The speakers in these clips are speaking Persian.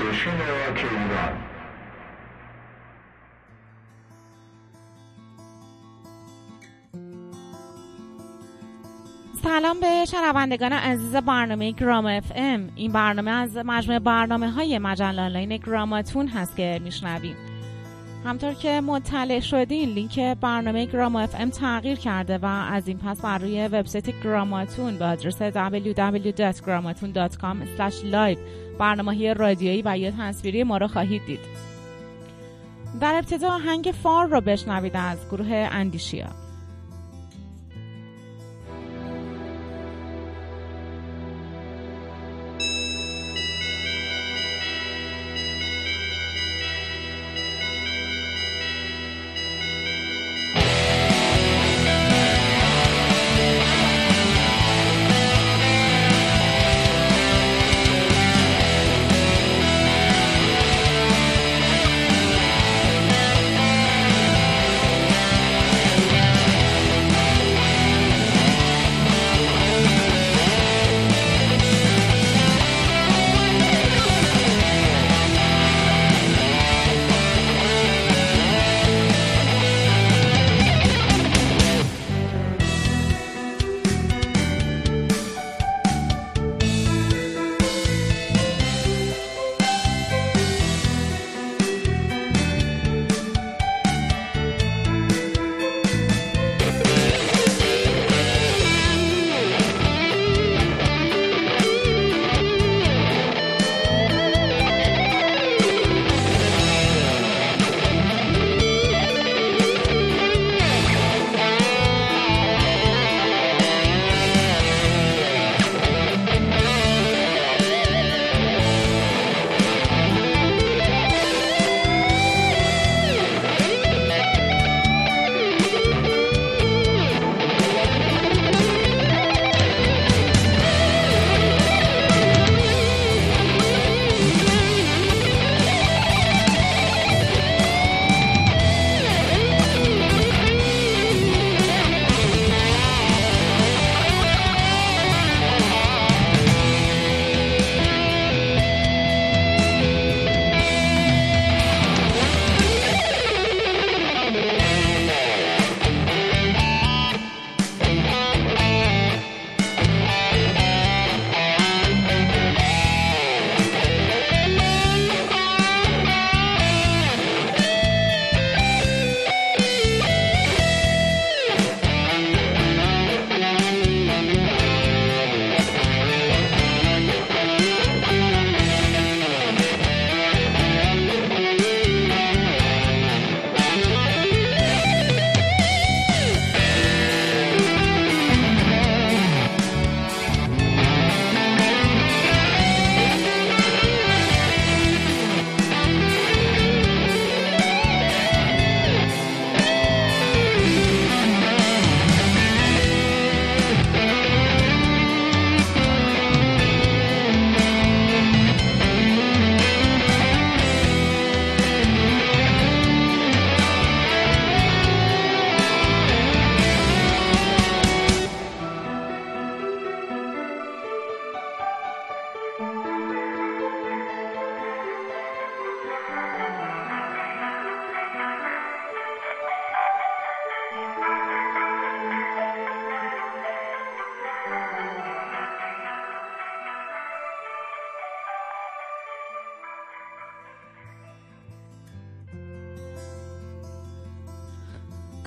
station rock ایران سلام به شنوندگان عزیز برنامه گرام FM. این برنامه از مجموعه برنامه های مجله آنلاین گراماتون هست که میشنویم همطور که مطلع شدین لینک برنامه گرام FM تغییر کرده و از این پس بر روی وبسایت گراماتون به آدرس www.grammatun.com/live برنامه رادیویی و یا تصویری ما رو خواهید دید. در ابتدا آهنگ فار رو بشنوید از گروه اندیشیا.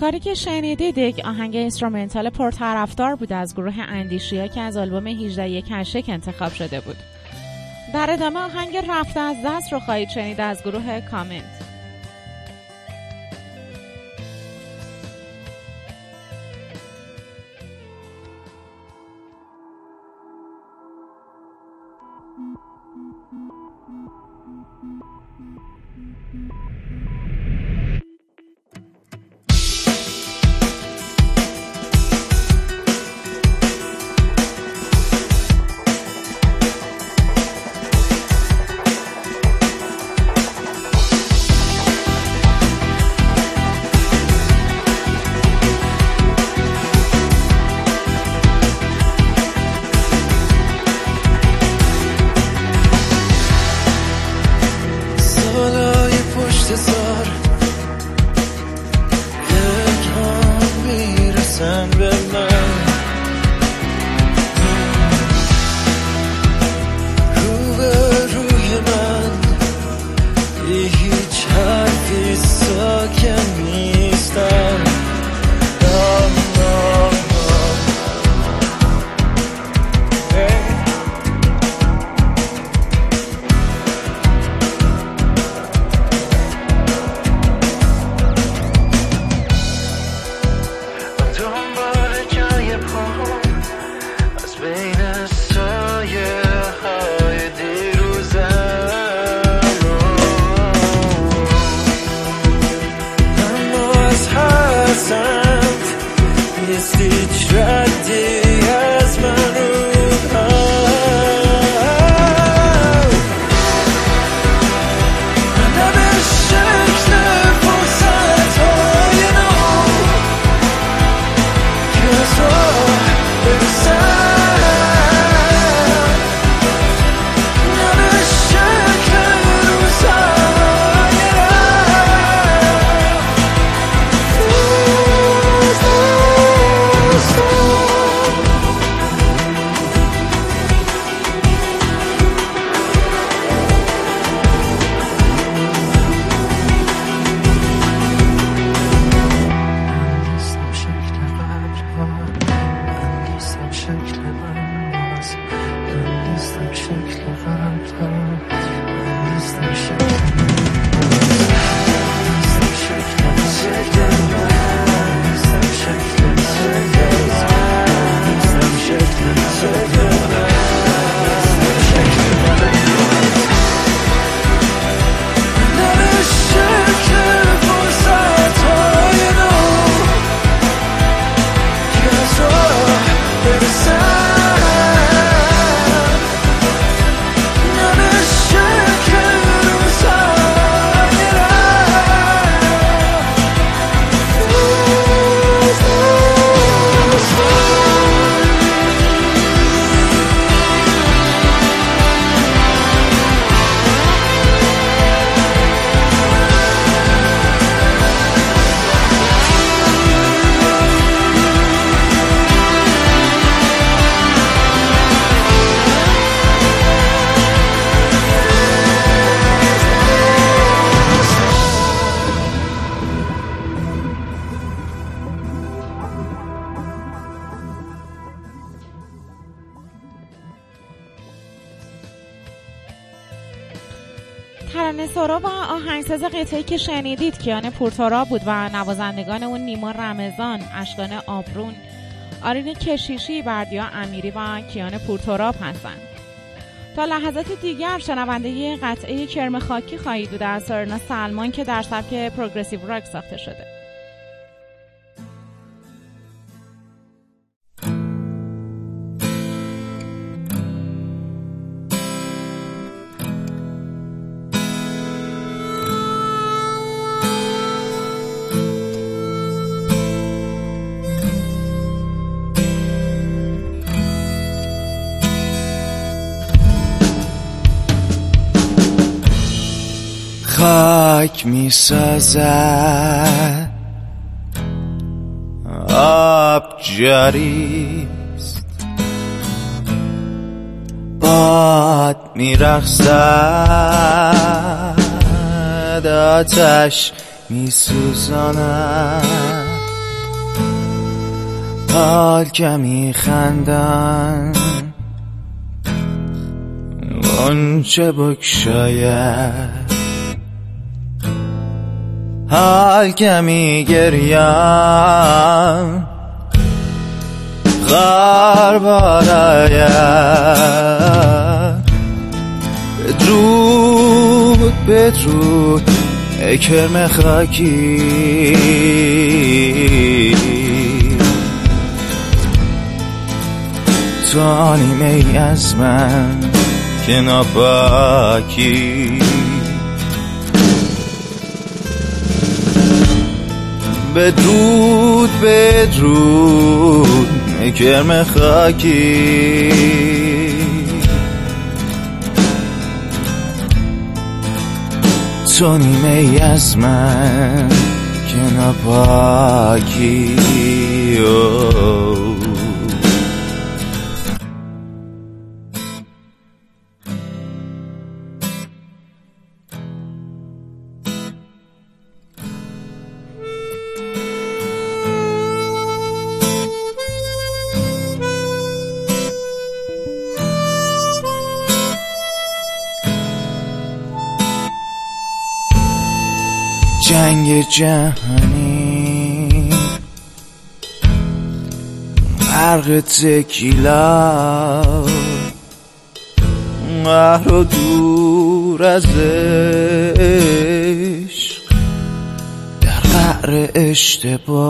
کاری که شنیدید یک آهنگ instrumental پرطرفدار بود از گروه اندیشیا که از آلبوم 18 یک کشک انتخاب شده بود. در ادامه آهنگ رفته از دست رو خواهید شنید از گروه کامنت. روبروی هیچ حرفی ساکن نیستم. سرا و آهنگساز قطعی که شنیدید کیان پورتورا بود و نوازندگان اون نیما رمضان اشکان آبرون آرین کشیشی بردیا امیری و کیان پورتوراب هستند. تا لحظات دیگر شنونده قطعه کرم خاکی خواهید بود از سرنا سلمان که در سبک پروگرسیو راک ساخته شده. خاک می سازد آب جاریست. باد می رخصد آتش می سوزاند حال کمی خندن چه بکشاید. حال کمی گریم غار باراید بدرود بدرود کرم خاکی. تو نیمه ای از من که ناپاکی. بدرود بدرود کرم خاکی. تو نیمه ای از من که نپاکی جنگ جهانی. غرق تکیلا. قهر و دور از عشق. در قهر اشتباه.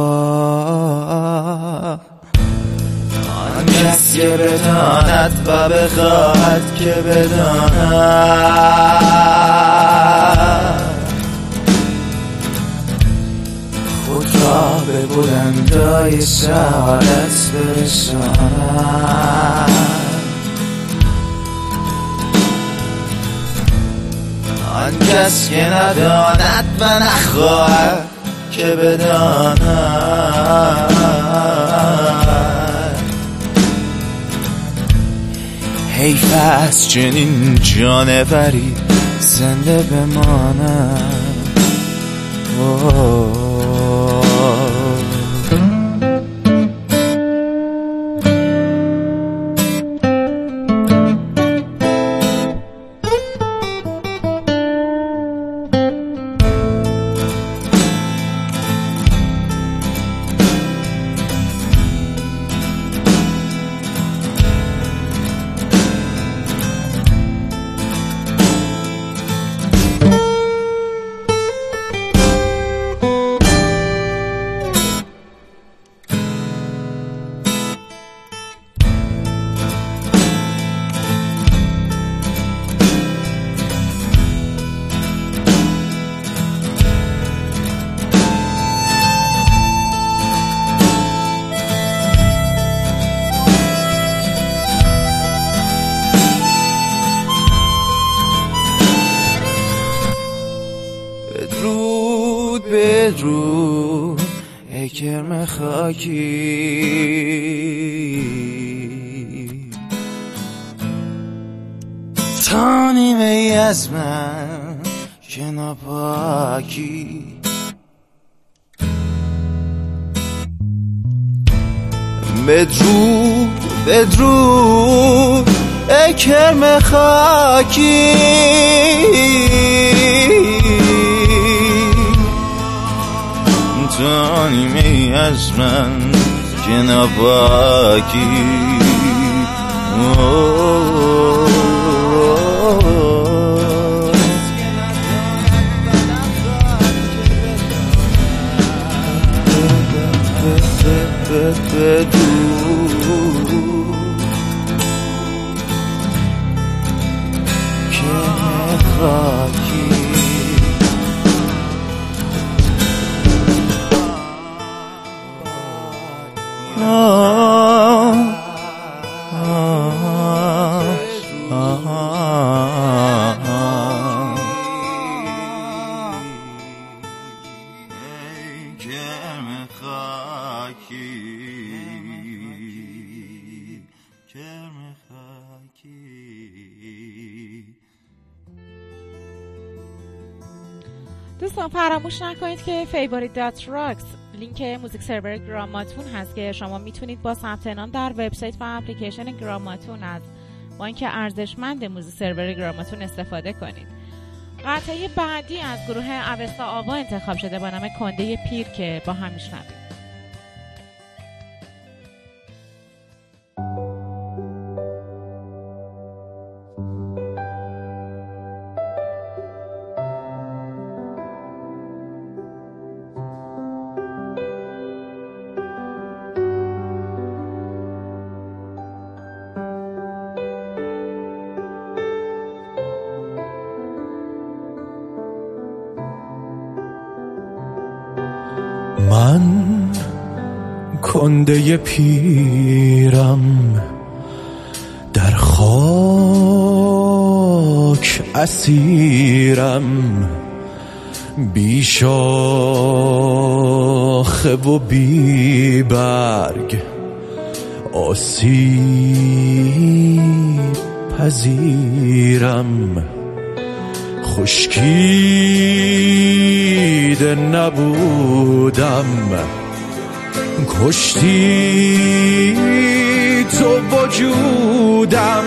آن کس که بداند و بخواهد که بداند. بلندای سعادت برسانم آن کس که نداند و نخواهد که بداند. حیف از چنین جانوری زنده بمانم ای از من که ناپاکی که نکنید که favorite dot rocks لینک music server گراماتون هست که شما می‌تونید با ثبت نام در وبسایت و اپلیکیشن گراماتون از بانک ارزشمند music server گراماتون استفاده کنید. قطعه بعدی از گروه اوستا آوا انتخاب شده با نام کنده پیر که با هم میشنویم. کنده پیرم در خاک اسیرم بی و بی برگ آسیب پذیرم. خشکیده نبودم. کشتی تو وجودم.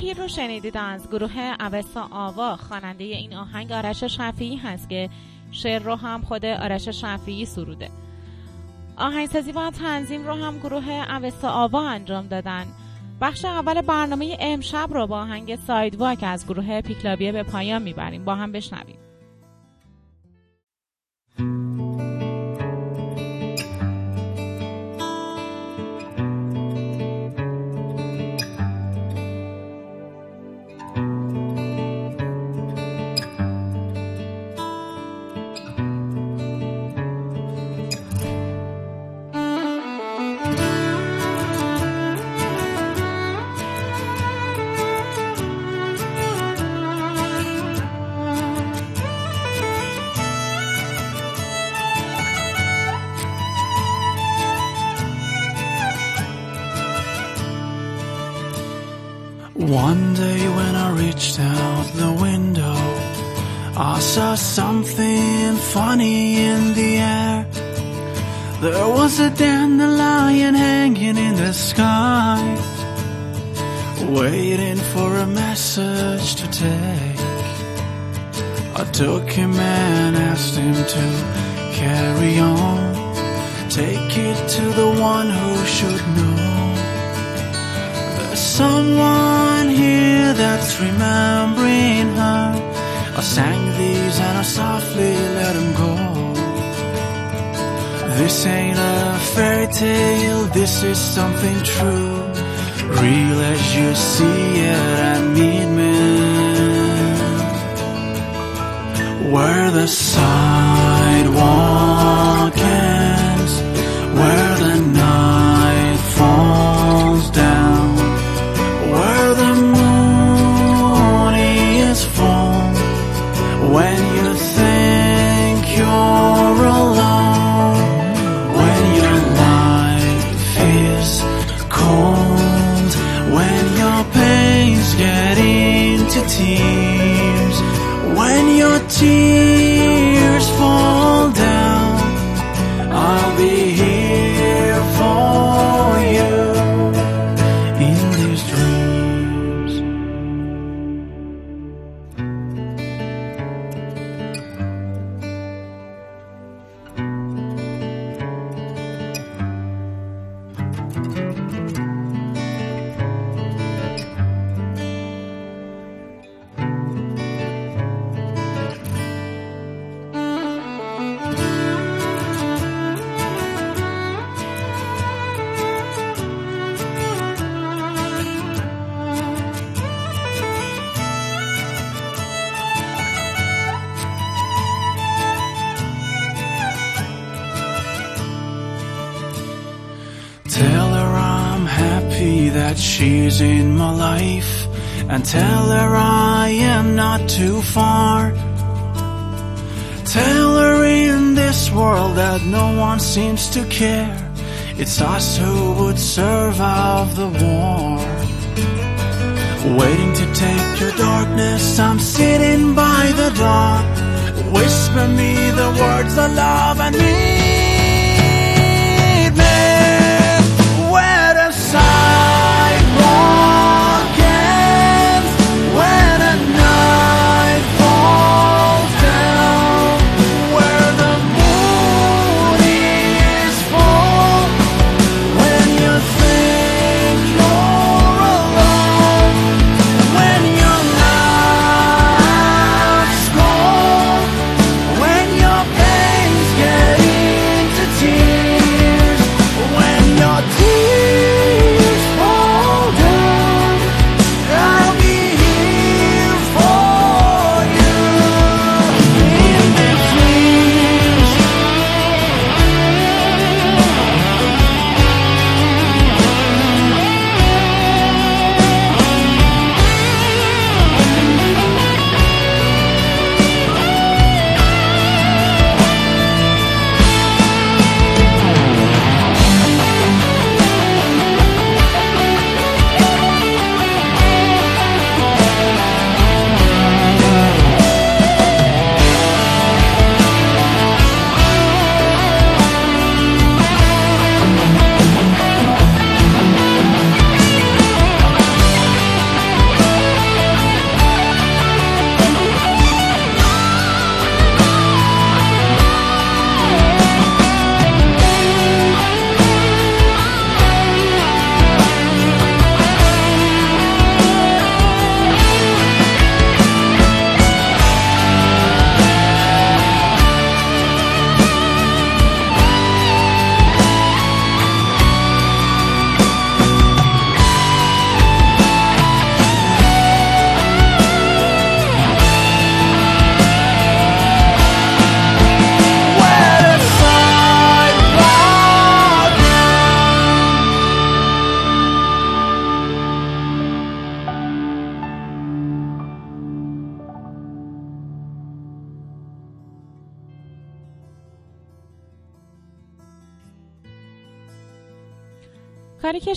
پیر رو شنیدید از گروه اوستا آوا. خواننده این آهنگ آرش شفیعی هست که شعر رو هم خود آرش شفیعی سروده. آهنگسازی و تنظیم رو هم گروه اوستا آوا انجام دادن. بخش اول برنامه امشب رو با آهنگ سایدواک از گروه پیکلابیه به پایان می‌بریم. با هم بشنویم. Out the window, I saw something funny in the air. There was a dandelion hanging in the sky, waiting for a message to take. I took him and asked him to carry on, take it to the one who should know. Someone here that's remembering her. I sang these and I softly let him go. This ain't a fairy tale, this is something true. Real as you see it and meet me. Where the sidewalk ends, where that she's in my life. And tell her I am not too far. Tell her in this world that no one seems to care. It's us who would survive the war. Waiting to take your darkness, I'm sitting by the door. Whisper me the words of love and meet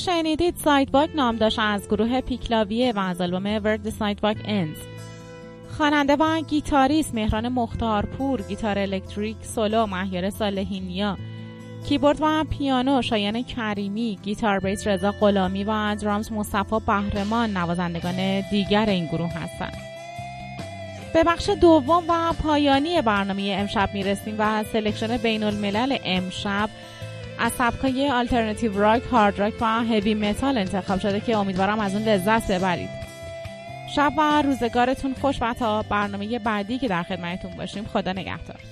شنیدید سایت باک نام داشت از گروه پیکلاویه و از آلبوم ورد سایت باک انز خواننده و گیتاریست مهران مختارپور گیتار الکتریک سولو مهیار صالحینیا کیبورد و پیانو شایان کریمی گیتار بیس رضا غلامی و درامز مصطفی بهرمان نوازندگان دیگر این گروه هستند. به بخش دوم و پایانی برنامه امشب می‌رسیم و سلکشن بین الملل امشب از سبکای آلترنتیو راک، هارد راک و هوی متال انتخاب شده که امیدوارم از اون لذت ببرید. شب و روزگارتون خوش و تا برنامه بعدی که در خدمتتون باشیم خدا نگهدار.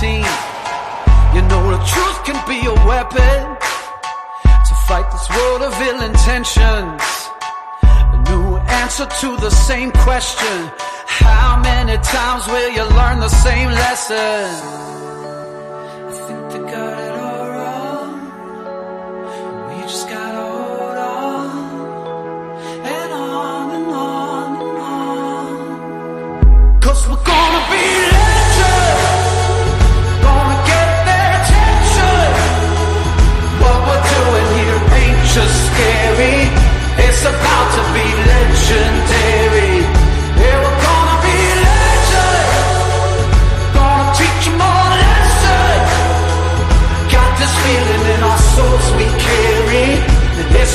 team. You know the truth can be a weapon to fight this world of ill intentions. A new answer to the same question. How many times will you learn the same lesson?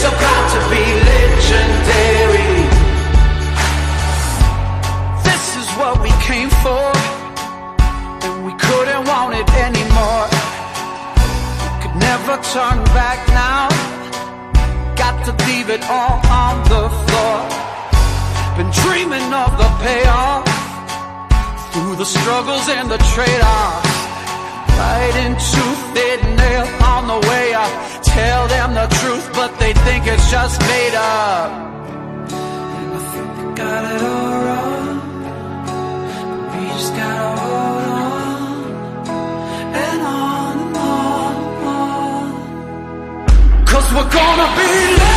so proud to be legendary. This is what we came for, and we couldn't want it anymore. We could never turn back now. Got to leave it all on the floor. Been dreaming of the payoff through the struggles and the trade-offs. Fighting tooth and nail on the way up. Tell them the truth, but they think it's just made up. And I think they got it all wrong. We just gotta hold on and on and on and on. Cause we're gonna be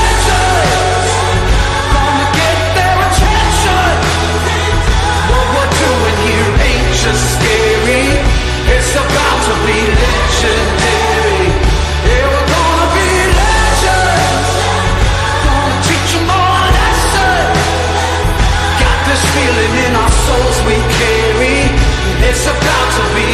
to be